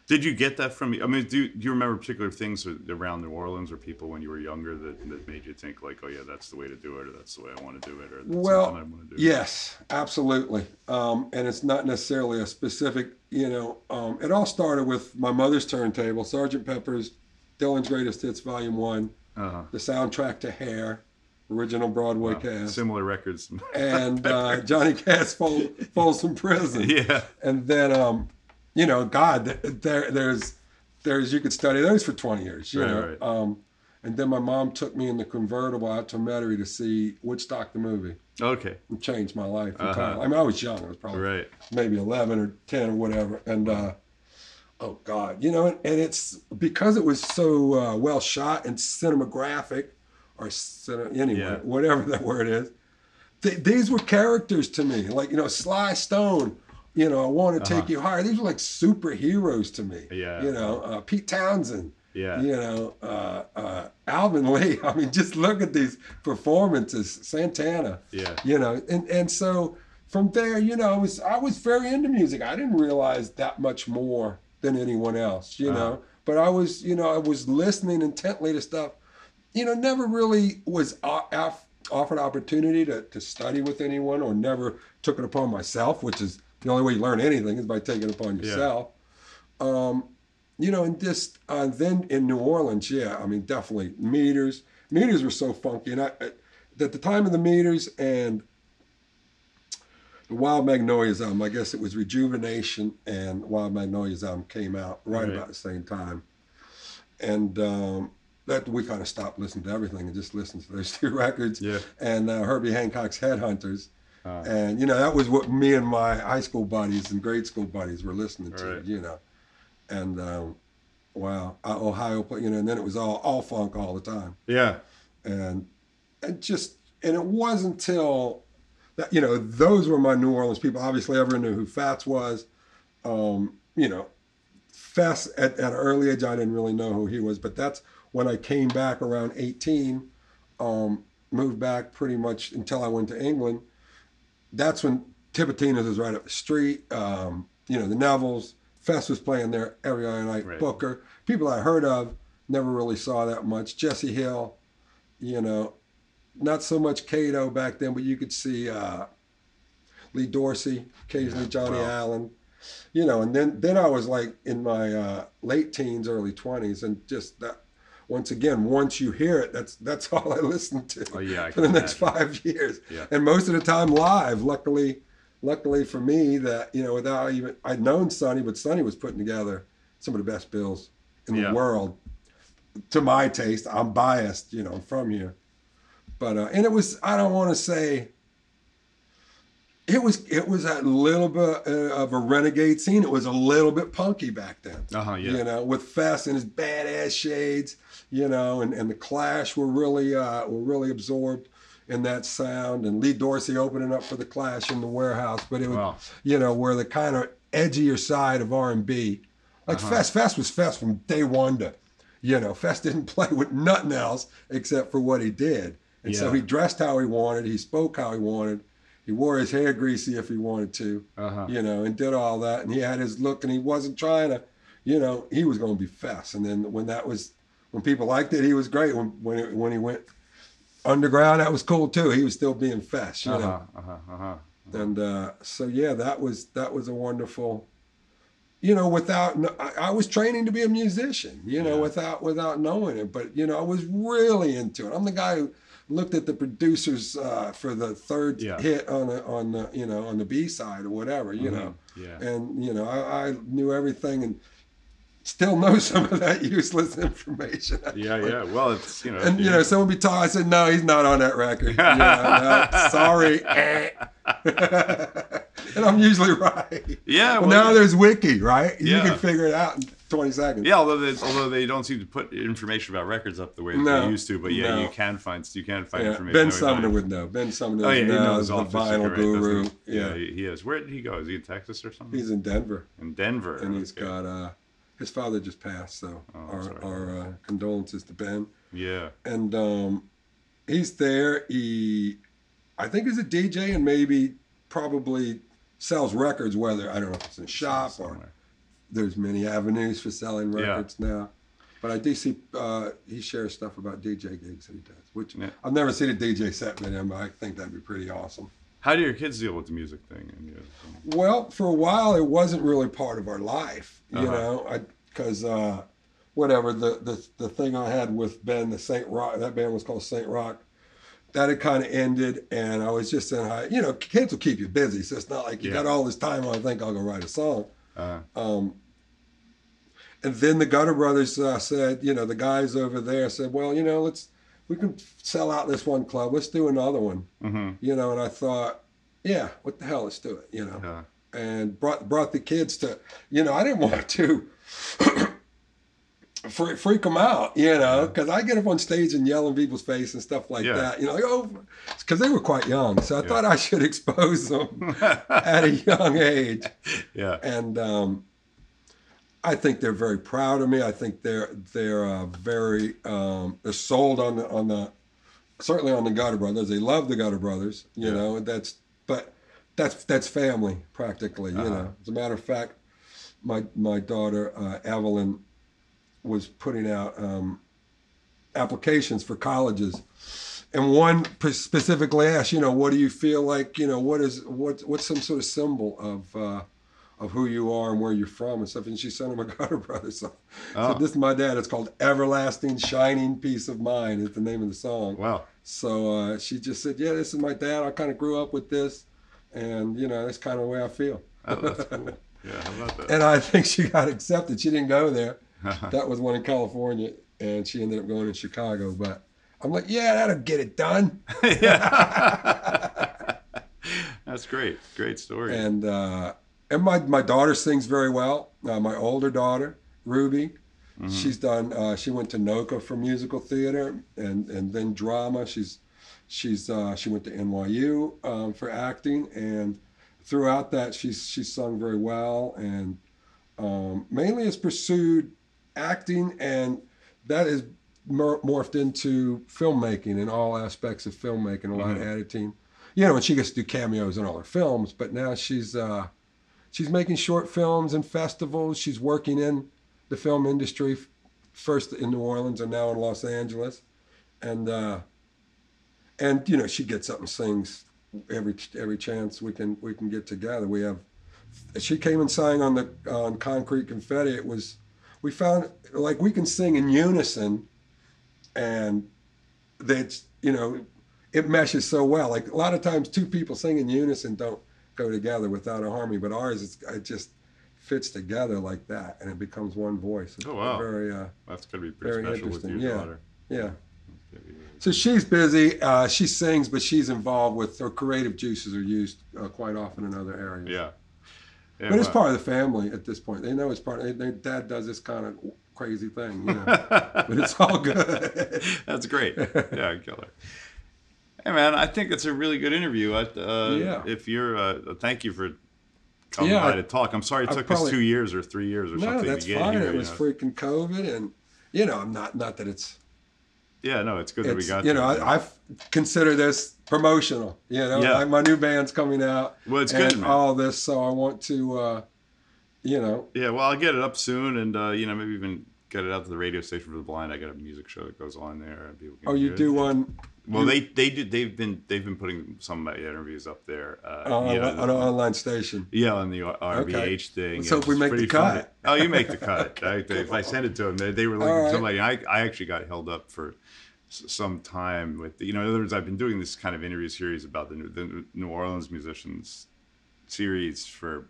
did you get that from? Me? I mean, do you, do you remember particular things around New Orleans or people when you were younger that, that made you think like, oh yeah, that's the way to do it, or that's the way I want to do it, or that's well, something I want to do? It? Well, yes, absolutely. Um, and it's not necessarily a specific. You know, um, it all started with my mother's turntable, Sergeant Pepper's, Dylan's Greatest Hits Volume One, uh-huh. the soundtrack to Hair, original Broadway wow. cast, similar records, <laughs> and uh, Johnny Cash Folsom Prison. <laughs> Yeah, and then. Um, you know, God, there, there's, there's, you could study those for 20 years, you right, know. Right. Um, and then my mom took me in the convertible out to Metairie to see Woodstock the movie. Okay. It changed my life. Uh-huh. I mean, I was young. I was probably right. maybe 11 or 10 or whatever. And, uh, oh God, you know, and, and it's because it was so uh, well shot and cinematographic or cine, anyway, yeah. whatever <laughs> that word is. Th- these were characters to me, like, you know, Sly Stone you know, I want to uh-huh. take you higher. These were like superheroes to me. Yeah. You know, uh, Pete Townshend. Yeah. You know, uh, uh, Alvin Lee. <laughs> I mean, just look at these performances. Santana. Yeah. You know, and and so from there, you know, I was I was very into music. I didn't realize that much more than anyone else. You uh-huh. know, but I was, you know, I was listening intently to stuff. You know, never really was off, offered opportunity to, to study with anyone or never took it upon myself, which is the only way you learn anything is by taking it upon yourself. Yeah. Um, you know, and just uh, then in New Orleans, yeah, I mean, definitely meters. Meters were so funky, and I, at the time of the meters and the Wild Magnolias album, I guess it was Rejuvenation and Wild Magnolias album came out right, right. about the same time, and um, that we kind of stopped listening to everything and just listened to those <laughs> two records. Yeah. And uh, Herbie Hancock's Headhunters and you know that was what me and my high school buddies and grade school buddies were listening to. Right. You know, and um, wow, Ohio, put you know, and then it was all all funk all the time. Yeah, and and just and it wasn't until that you know those were my New Orleans people. Obviously, everyone knew who Fats was. Um, you know, Fess at, at an early age I didn't really know who he was, but that's when I came back around 18. Um, moved back pretty much until I went to England that's when Tipitina's was right up the street. Um, you know, the Nevilles, Fess was playing there every other night. Right. Booker, people I heard of, never really saw that much. Jesse Hill, you know, not so much Kato back then, but you could see uh, Lee Dorsey, occasionally yeah, Johnny well. Allen, you know. And then then I was like in my uh, late teens, early twenties, and just that once again, once you hear it, that's that's <laughs> all I listened to oh, yeah, for the next five years. Yeah. And most of the time live. Luckily, luckily for me, that you know, without even I'd known Sonny, but Sonny was putting together some of the best bills in yeah. the world. To my taste, I'm biased, you know, from here, but uh, and it was I don't want to say it was it was a little bit uh, of a renegade scene. It was a little bit punky back then. Uh-huh, yeah. You know, with Fess and his badass shades, you know, and, and the Clash were really uh, were really absorbed in that sound, and Lee Dorsey opening up for the Clash in the warehouse. But it was, wow. you know, where the kind of edgier side of R and B, like uh-huh. Fess. Fess was Fess from day one to, you know, Fess didn't <laughs> play with nothing else except for what he did, and yeah. so he dressed how he wanted, he spoke how he wanted he wore his hair greasy if he wanted to, uh-huh. you know, and did all that. And he had his look, and he wasn't trying to, you know, he was going to be Fess. And then when that was, when people liked it, he was great. When when it, when he went underground, that was cool too. He was still being Fess, you uh-huh, know. Uh-huh, uh-huh, uh-huh. And uh, so yeah, that was that was a wonderful. You know, without I, I was training to be a musician. You know, yeah. without without knowing it, but you know, I was really into it. I'm the guy who looked at the producers uh, for the third yeah. hit on the on the you know on the B side or whatever you mm-hmm. know, yeah. and you know I, I, knew everything and still know <laughs> some of that useless information. Yeah, yeah. Well, it's you know, And you yeah. know, someone be talking. I said, "No, he's not on that record." <laughs> Know, no, sorry. <laughs> and I'm usually right. yeah. Well, well, now there's Wiki, right? You can figure it out in 20 seconds. Yeah, although they, although they don't seem to put information about records up the way that No, they used to, but yeah, no. you can find you can find Yeah, information. Ben Sumner would know. Ben Sumner Oh yeah, knows knows the vinyl guru. he? Yeah. he, he is. Where did he go? Is he in Texas or something? he's in Denver, in Denver, and he's got uh, his father just passed, so Oh, our, sorry. our uh, condolences to Ben. yeah. And um, he's there. He, I think, is a DJ and maybe probably sells records. Whether I don't know if it's in a shop or there's many avenues for selling Yeah. records now. But I do see uh, he shares stuff about DJ gigs that he does, which Yeah. I've never seen a DJ set with him, but I think that'd be pretty awesome. How do your kids deal with the music thing? And, you Well, for a while, it wasn't really part of our life, you Uh-huh. know, because uh, whatever the, the the thing I had with Ben, the Saint Rock, that band was called Saint Rock. That had kind of ended, and I was just in high. You know, kids will keep you busy, so it's not like you Yeah. got all this time. I think I'll go write a song. uh, Um, and then the Gutter Brothers uh, said, you know, the guys over there said, well, you know, let's we can sell out this one club. Let's do another one, hmm you know. And I thought, yeah, what the hell, let's do it, you know. yeah. And brought brought the kids to, you know, I didn't want to. <coughs> Freak, freak them out, you know, because I get up on stage and yell in people's face and stuff like Yeah. that, you know, like, oh, because they were quite young. So I Yeah. thought I should <laughs> expose them <laughs> at a young age yeah. and um, I think they're very proud of me. I think they're they're uh, very um, they're sold on the on the certainly on the Gutter Brothers. They love the Gutter Brothers, you Yeah. know. and That's but that's that's family practically, you Uh-huh. know. As a matter of fact, my my daughter uh, Evelyn was putting out um, applications for colleges. And one specifically asked, you know, what do you feel like, you know, what is what what's some sort of symbol of uh, of who you are and where you're from and stuff. And she sent him a Gutter Brothers song. Oh. <laughs> So this is my dad. It's called "Everlasting Shining Peace of Mind." Is the name of the song. Wow. So uh, she just said, "Yeah, this is my dad. I kind of grew up with this, and you know, that's kind of the way I feel." Oh, that's cool. <laughs> Yeah. How about that? and I think she got accepted. She didn't go there. <laughs> that was one in California, and she ended up going in Chicago. But I'm like, yeah, that'll get it done. yeah. That's great. Great story. And uh, and my my daughter sings very well. Uh, my older daughter, Ruby, she's done. Uh, she went to NOCCA for musical theater and and then drama. She's she's uh, she went to NYU um, for acting, and throughout that she's she's sung very well and um, mainly has pursued acting and that has mor- morphed into filmmaking in all aspects of filmmaking, a lot of editing. You know, and she gets to do cameos in all her films, but now she's uh, she's making short films and festivals. She's working in the film industry, first in New Orleans and now in Los Angeles, and uh, and you know she gets up and sings every every chance we can we can get together. We have she came and sang on the on Concrete Confetti. It was we found like we can sing in unison, and that's you know it meshes so well. Like a lot of times, two people sing in unison don't go together without a harmony, but ours is it just fits together like that, and it becomes one voice. It's Oh, wow. Very uh, That's gonna be pretty Very special with your interesting, yeah. daughter. yeah. So she's busy. Uh, she sings, but she's involved with her creative juices are used uh, quite often in other areas. Yeah. Yeah, But it's part of the family at this point. They know it's part. They, their dad does this kind of crazy thing, you know. <laughs> but it's all good. That's great. Yeah, killer. Hey man, I think it's a really good interview. I, uh, Yeah. If you're, uh, thank you for coming Yeah, by I- to talk. I'm sorry it I took probably- us two years or three years or no, something that's to get fine. here. it was know. freaking COVID, and you know, I'm not not that it's. yeah, no, it's good that we got. you know. I, I consider this promotional. You know, Yeah. like my new band's coming out. Well, it's good, man. all this, so I want to, uh, you know, Yeah, well, I'll get it up soon, and uh, you know, maybe even get it out to the radio station for the blind. I got a music show that goes on there, and people can oh, you hear it. do one Well, you- they they did. They've been they've been putting some of my interviews up there. Uh, on, yeah, on an online station. yeah, on the RBH thing. Let's hope we make the cut. Oh, you make the cut. <laughs> I, if I send it to them, they, they were looking All for right. somebody. I, I actually got held up for some time with you know. In other words, I've been doing this kind of interview series about the New, the New Orleans musicians series for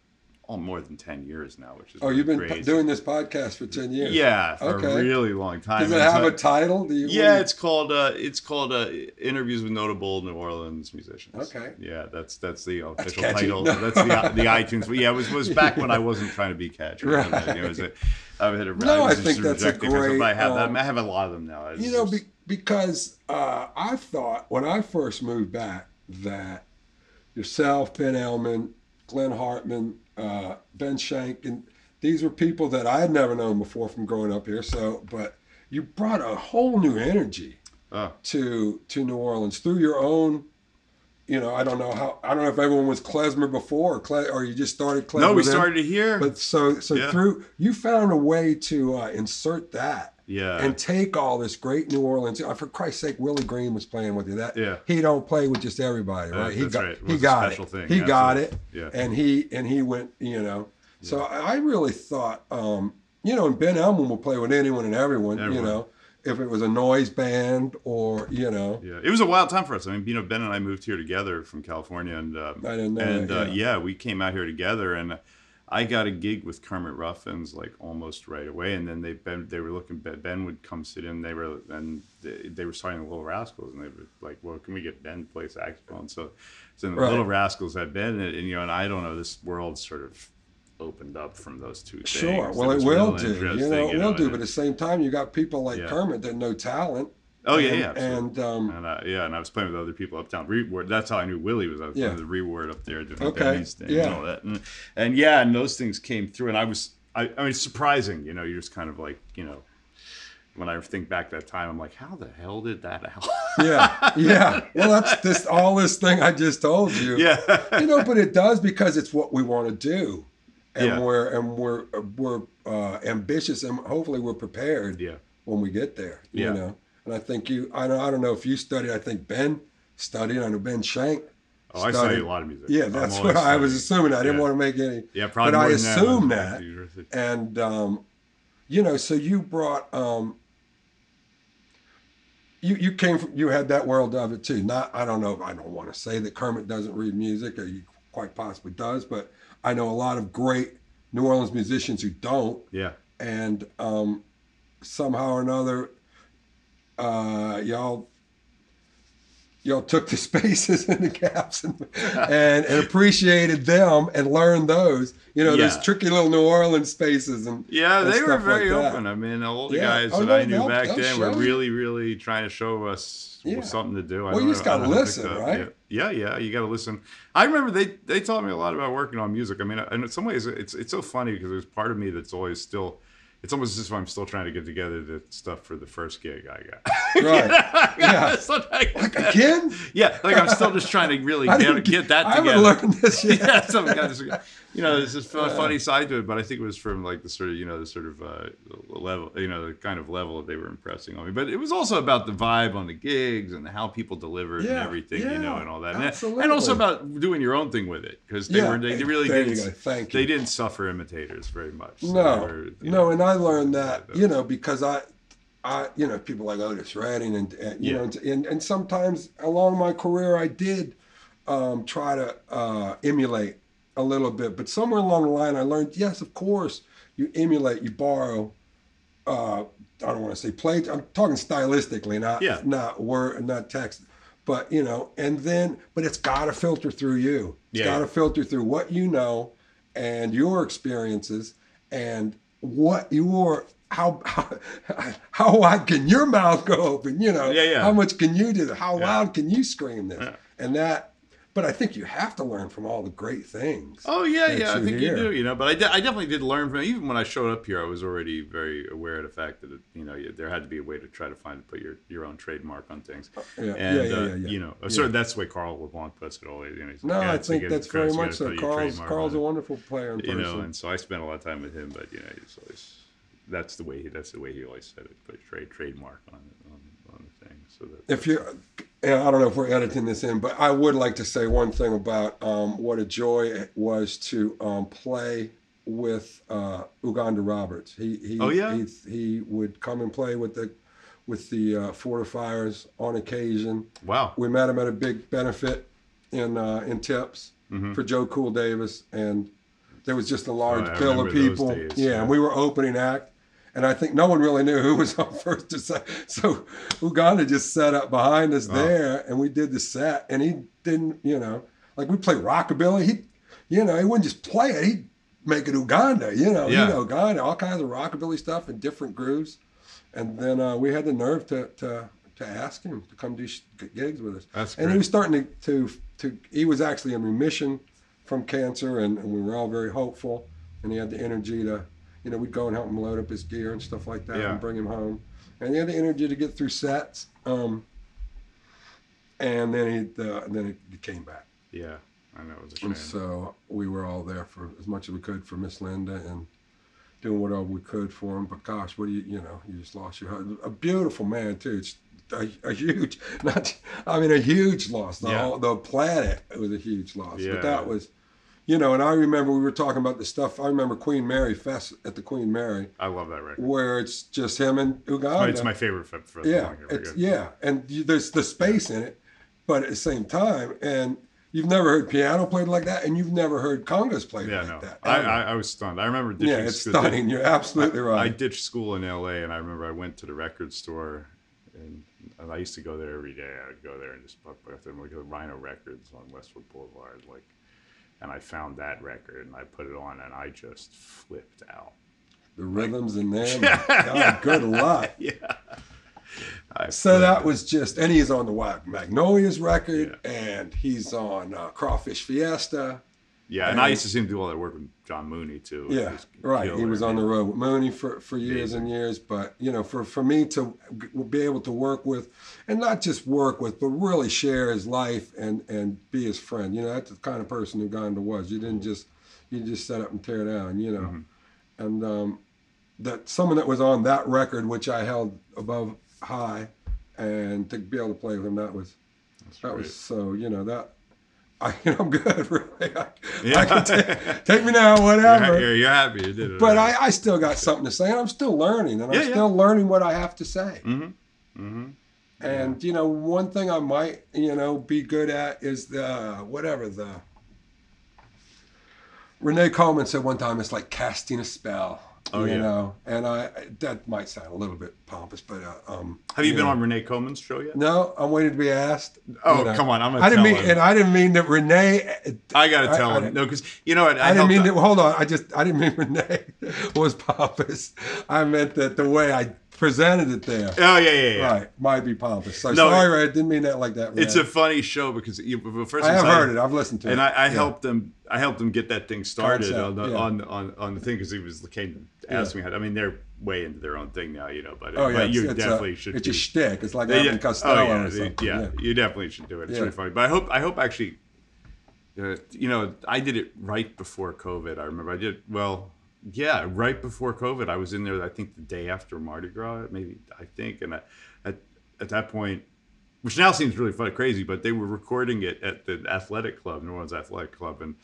oh, more than ten years now, which is Oh, really you've been crazy. doing this podcast for ten years. yeah for Okay. a really long time. Does it have so- a title? Do you? yeah, it's called uh, it's called uh, interviews with notable New Orleans musicians. Okay. Yeah, that's that's the official catchy. title. No. That's the the iTunes. Yeah, it was was back when I wasn't trying to be catchy. <laughs> Right. It was a, I had a, No, was I think that's a great, I have um, I have a lot of them now. It's You know, just- be, because uh, I thought when I first moved back that yourself, Ben Ellman, Glenn Hartman, uh, Ben Schenck, and these were people that I had never known before from growing up here. So, but you brought a whole new energy oh, to to New Orleans through your own. You know, I don't know how. I don't know if everyone was klezmer before, or, cle- or you just started klezmer. no, we then. started here. But so so Yeah. through you found a way to uh, insert that yeah, and take all this great New Orleans. uh, For Christ's sake, Willie Green was playing with you. That Yeah. he don't play with just everybody, right? he got right. It he got special it. thing. He got it, Yeah. and he and he went. You know, Yeah. so I really thought, um, you know, and Ben Ellman will play with anyone and everyone. You know, if it was a noise band or you know, Yeah, it was a wild time for us. I mean, you know, Ben and I moved here together from California, and um, I didn't know and that, uh, yeah. yeah, we came out here together, and I got a gig with Kermit Ruffins like almost right away, and then they Ben they were looking. Ben would come sit in. They were and they, they were starting the Little Rascals, and they were like, "Well, can we get Ben to play saxophone?" So, so the Right. Little Rascals had Ben, in it, and you know, and I don't know, this world sort of opened up from those two things. sure. Well, it will do. You know, it will do. But at the same time, you got people like Yeah. Kermit that know talent. Oh yeah, and, yeah, absolutely. and um, And uh, yeah, and I was playing with other people uptown. Reward. That's how I knew Willie was. I was Yeah. playing the reward up there doing Okay, Benny's thing yeah. and all that. And, and yeah, and those things came through. And I was, I, I mean, it's surprising. You know, you're just kind of like, you know, when I think back that time, I'm like, how the hell did that happen? <laughs> yeah, yeah. Well, that's this all this thing I just told you. yeah. you know, but it does because it's what we want to do, and Yeah. we're and we're we're uh, ambitious, and hopefully we're prepared yeah. when we get there. You Yeah. know, and I think you. I don't. I don't know if you studied. I think Ben studied. I know Ben Schenck. Oh, I study a lot of music. Yeah, that's what I was assuming. I didn't Yeah. want to make any. Yeah, probably. but I that. assume I that. And um, you know, so you brought um, you you came from you had that world of it too. Not I don't know. I don't want to say that Kermit doesn't read music, or he quite possibly does, but I know a lot of great New Orleans musicians who don't, Yeah. and um, somehow or another, uh, y'all y'all took the <laughs> spaces and the gaps and, and, and appreciated them and learned those. You know, those tricky little New Orleans spaces and Yeah, and they were like very that. open. I mean, all the Yeah. guys Oh, that no, I knew back then were you. really, really trying to show us Yeah. something to do. I Well, you just know- gotta listen, right? Yeah. yeah, yeah, you got to listen. I remember they they taught me a lot about working on music. I mean, in some ways, it's it's so funny because there's part of me that's always still. It's almost as if I'm still trying to get together the stuff for the first gig I got. right. <laughs> Yeah. <laughs> It's like- Again, yeah, like I'm still just trying to really <laughs> get, get that I together haven't learned this yet. yeah, some kind of, you know, there's this fu- funny side to it, but I think it was from like the sort of, you know, the sort of uh, level, you know, the kind of level that they were impressing on me. But it was also about the vibe on the gigs and how people delivered and Yeah, everything, you know, and all that, absolutely. and also about doing your own thing with it because they Yeah, were they really didn't. Thank they you. didn't suffer imitators very much. So No, were, no, know, and I learned that you know because I, I you know people like Otis Redding and, and you Yeah. know and, and and sometimes along my career I did um, try to uh, emulate a little bit, but somewhere along the line I learned yes, of course you emulate, you borrow. Uh, I don't want to say play. I'm talking stylistically, not Yeah. not word, not text. But you know, and then, but it's got to filter through you. It's Yeah, got to filter through what you know and your experiences and what your how how, <laughs> how wide can your mouth go open? You know, Yeah, yeah. how much can you do? How Yeah. loud can you scream this? And that, but I think you have to learn from all the great things. Oh yeah, yeah, I think hear. you do, you know. But I, de- I definitely did learn from even when I showed up here. I was already very aware of the fact that it, you know you, there had to be a way to try to find to put your, your own trademark on things. Yeah, And yeah, yeah, uh, yeah, yeah. you know, sort of that's the way Carl would LeBlanc puts it always. You know, No, I think that's very much so. Carl's Carl's a wonderful player in you person. know, and so I spent a lot of time with him. But you know, he's always that's the way he that's the way he always said it. Put trade trademark on it on, on the thing. So that if you and I don't know if we're editing this in, but I would like to say one thing about um, what a joy it was to um, play with uh, Uganda Roberts. He, he, Oh, yeah? he, he would come and play with the with the uh, fortifiers on occasion. wow, We met him at a big benefit in uh, in Tips Mm-hmm. for Joe Cool Davis, and there was just a large Oh, bill of people. days, yeah, yeah. and we were opening act, and I think no one really knew who was <laughs> on first or second. So Uganda just set up behind us Oh. there, and we did the set, and he didn't, you know, like we play rockabilly. He, you know, he wouldn't just play it. He'd make it Uganda, you know, Yeah. you know, Uganda, all kinds of rockabilly stuff in different grooves. And then uh, we had the nerve to, to to ask him to come do sh- gigs with us. That's And he was starting to, to to he was actually in remission from cancer, and, and we were all very hopeful. And he had the energy to, you know, we'd go and help him load up his gear and stuff like that, Yeah. and bring him home. And he had the energy to get through sets. Um, and then he uh, then he came back. Yeah, I know it was a shame. And so we were all there for as much as we could for Miss Linda and doing whatever we could for him. But gosh, what do you, you know, you just lost your husband. A beautiful man, too. It's a, a huge, <laughs> not, I mean, a huge loss. The, Yeah. whole, the planet was a huge loss. Yeah. But that was, you know, and I remember we were talking about the stuff. I remember Queen Mary Fess at the Queen Mary, I love that record. where it's just him and Uganda. It's my favorite for, Yeah, it's yeah, and you, there's the space in it, but at the same time, and you've never heard piano played like that, and you've never heard congas played Yeah, like no, that. I. I, I was stunned. I remember ditching yeah, it's school- stunning. You're absolutely I, right. I ditched school in L.A. and I remember I went to the record store, and, and I used to go there every day. I'd go there and just buck buck them like Rhino Records on Westwood Boulevard, like, and I found that record and I put it on and I just flipped out. the rhythms in there, <laughs> God, good luck. <laughs> Yeah. I So that it. was just, and he's on the Magnolias record, and he's on uh, Crawfish Fiesta. Yeah, and I used to see him do all that work with John Mooney too. Yeah, right. He was on the road with Mooney for, for years and years. But, you know, for, for me to be able to work with, and not just work with, but really share his life and, and be his friend. You know, that's the kind of person Uganda was. You didn't just, you just set up and tear down, you know. Mm-hmm. And um, that someone that was on that record, which I held above high, and to be able to play with him, that was, that great. was so, you know, that. I, you <laughs> know, I'm good, <laughs> really. I, Yeah. I can take, take me now, whatever. you're, you're happy you did it. But right? I, I still got something to say, and I'm still learning, and I'm Yeah, yeah. still learning what I have to say. Mm-hmm. Mm-hmm. And you know, one thing I might, you know, be good at is the whatever the. Renee Coleman said one time it's like casting a spell. Oh, you yeah. know, and I that might sound a little bit pompous, but uh, um. Have you been know. on Renee Coleman's show yet? No, I'm waiting to be asked. Oh, you know. come on, I'm gonna I didn't tell mean, him. and I didn't mean that Renee. I gotta tell I- him no, because you know what? I, didn't mean that. Hold on. I just I didn't mean <laughs> Renee was pompous. I meant that the way I presented it there, Oh yeah, yeah, yeah. right, might be pompous. So No, sorry. I didn't mean that like that. Renee. It's a funny show because you, first I have thing heard it. I've listened to and it. I, I Yeah. helped them. I helped them get that thing started Concept, on, the, yeah. on on on the thing because he was came to ask me how. I mean, they're way into their own thing now, you know. But, Oh yeah, but you definitely a, should. It's be- a shtick. It's like Yeah, Costello oh, yeah, or the- something. yeah, you definitely should do it. It's Yeah. really funny. But I hope I hope actually, uh, you know, I did it right before COVID. I remember I did well. Yeah, right before COVID, I was in there. I think the day after Mardi Gras, maybe I think, and I, at at that point, which now seems really fun, crazy, but they were recording it at the athletic club, New Orleans Athletic Club, and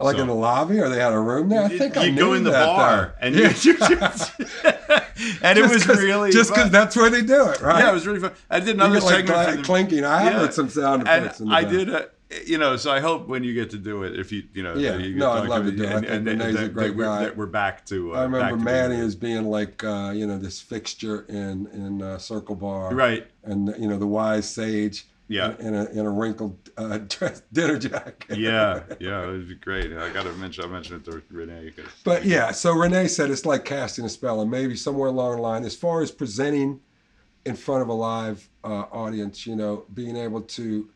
Like so- in the lobby, or they had a room there. I think you I go knew in the bar though. and you, <laughs> <laughs> and it was really just because that's where they do it, right? yeah, it was really fun. I did You another like segment gla- clinking. I Yeah. heard some sound and effects. in the I back. did, uh, you know. So I hope when you get to do it, if you, you know, Yeah. you No, I'd love to do it. And, and, and Renee's a that- great that. That we're back to. Uh, I remember Manny as being like uh, you know this fixture in in uh, Circle Bar, right. And you know the wise sage, Yeah. in, in a in a wrinkled uh, <laughs> dress, dinner jacket. Yeah, yeah, it would be great. I got to mention, I mentioned it to Renee. But yeah, so Renee said it's like casting a spell, and maybe somewhere along the line, as far as presenting in front of a live uh, audience, you know, being able to,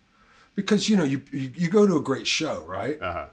because you know, you, you go to a great show, right? uh-huh.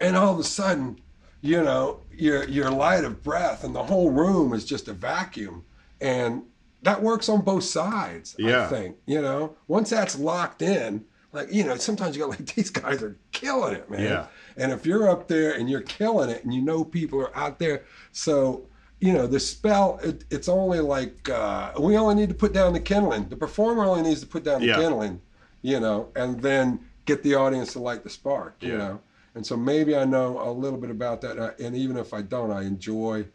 and all of a sudden, you know, you're you're light of breath, and the whole room is just a vacuum, and that works on both sides. I think you know, once that's locked in, like you know, sometimes you go like <laughs> these guys are killing it, man. Yeah. And if you're up there and you're killing it, and you know people are out there, so you know the spell. It, it's only like uh, we only need to put down the kindling. The performer only needs to put down the Yeah. kindling, you know, and then get the audience to light the spark, you Yeah. know. And so maybe I know a little bit about that, and even if I don't, I enjoy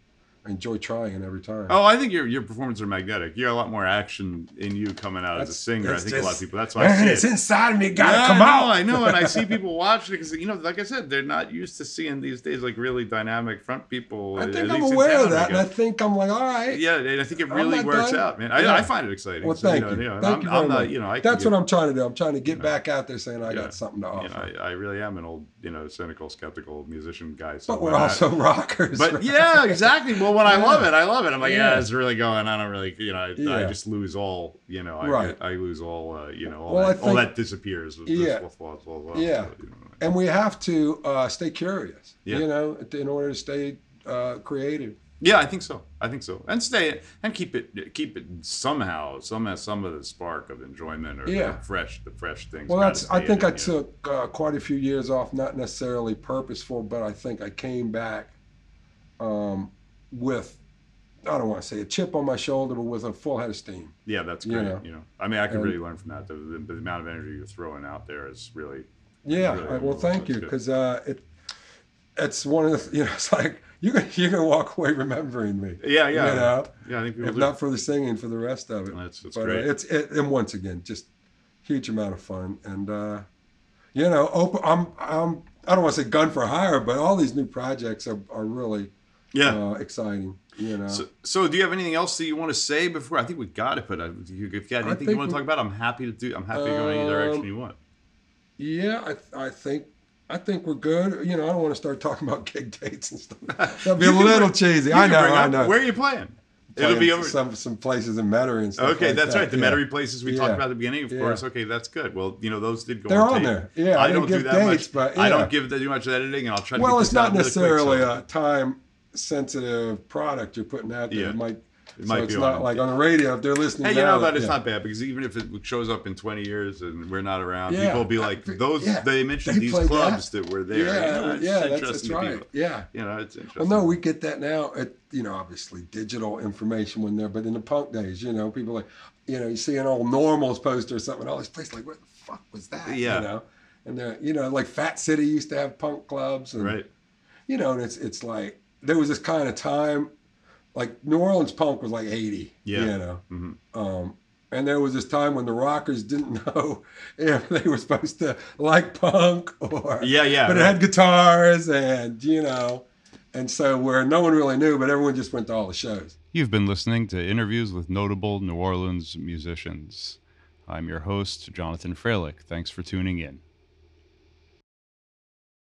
I enjoy trying it every time. Oh, I think your your performances are magnetic. You got a lot more action in you coming out as a singer. I that's think a lot of people. That's why I Man, it's it. inside of me. Gotta Yeah, come I know, out. I know, and I see people watching because you know, like I said, they're not used to seeing these days like really dynamic front people. I think I'm aware of that, and I think I'm like, all right. yeah, and I think it really works done. out, man. I, Yeah. I find it exciting. Well, So, thank know, you. know, Thank I'm, you I'm not, much. you know, I That's get- what I'm trying to do. I'm trying to get back out there saying I got something to offer. I, really am an old, you know, cynical, skeptical musician guy. So but we're also <laughs> rockers. But yeah, exactly. Well, when I Yeah. love it, I love it. I'm like, yeah, Yeah. it's really going. I don't really, you know, I, I just lose all, you know, I, Right. I lose all, uh, you know, all, Well, I that, all that disappears. With Yeah. This, blah, blah, blah, Yeah. you know. and we have to uh, stay curious. Yeah. You know, in order to stay uh, creative. Yeah, I think so. I think so. And stay and keep it, keep it somehow, some some of the spark of enjoyment or Yeah. the fresh, the fresh things. Well, that's. I think in I it, you know. took uh, quite a few years off, not necessarily purposeful, but I think I came back um, with. I don't want to say a chip on my shoulder, but with a full head of steam. Yeah, that's you great. know. You know, I mean, I could And- really learn from that. The, the, the amount of energy you're throwing out there is really. Yeah. Really well, thank you, because uh, it. It's one of the. You know, <laughs> it's like you can you can walk away remembering me. Yeah, yeah, You know, yeah. I think if do. not for the singing, for the rest of it. That's, that's but uh, great. it's it, and once again, just huge amount of fun, and uh, you know, open. I'm I'm I don't want to say gun for hire, but all these new projects are, are really yeah. uh, exciting. You know, So, so, do you have anything else that you want to say before? I think we got it, but if you got anything you want to talk about, I'm happy to do. I'm happy to go in any direction Um, you want. yeah, I I think. I think we're good. You know, I don't want to start talking about <laughs> gig dates and stuff. That'd be a little bring- cheesy. I know. I know. Where are you playing? It'll be over. some some places in Metairie and stuff. Okay, like that's that. right. The yeah. Metairie places we talked about at the beginning, of Yeah. course. Okay, that's good. Well, you know, those did go They're on, on there. Yeah, I I don't do that dates, much. but I don't give that too much editing, and I'll try to Well, get it's not out really necessarily quick, so- a time sensitive product you're putting out there. Yeah. It might. It so it's be not on- like on the radio if they're listening. Hey, you now, know, but it's yeah. not bad because even if it shows up in 20 years and we're not around, Yeah. people will be like, those, yeah. they mentioned They these clubs that, were there. Yeah, You know, it's yeah, that's, that's right. people. Yeah. You know, it's interesting. Well, no, we get that now. At you know, obviously digital information when there, but in the punk days, you know, people like, you know, you see an old normals poster or something, all these places like, what the fuck was that? Yeah. You know, and they're, you know, like Fat City used to have punk clubs, and Right. you know, and it's it's like there was this kind of time, like New Orleans punk was like eighty. Yeah. You know. Mhm. Um, and there was this time when the rockers didn't <laughs> know if they were supposed to like punk or Yeah, yeah, but it had guitars and you know, and so where no one really knew, but everyone just went to all the shows. You've been listening to interviews with notable New Orleans musicians. I'm your host, Jonathan Freilich. Thanks for tuning in.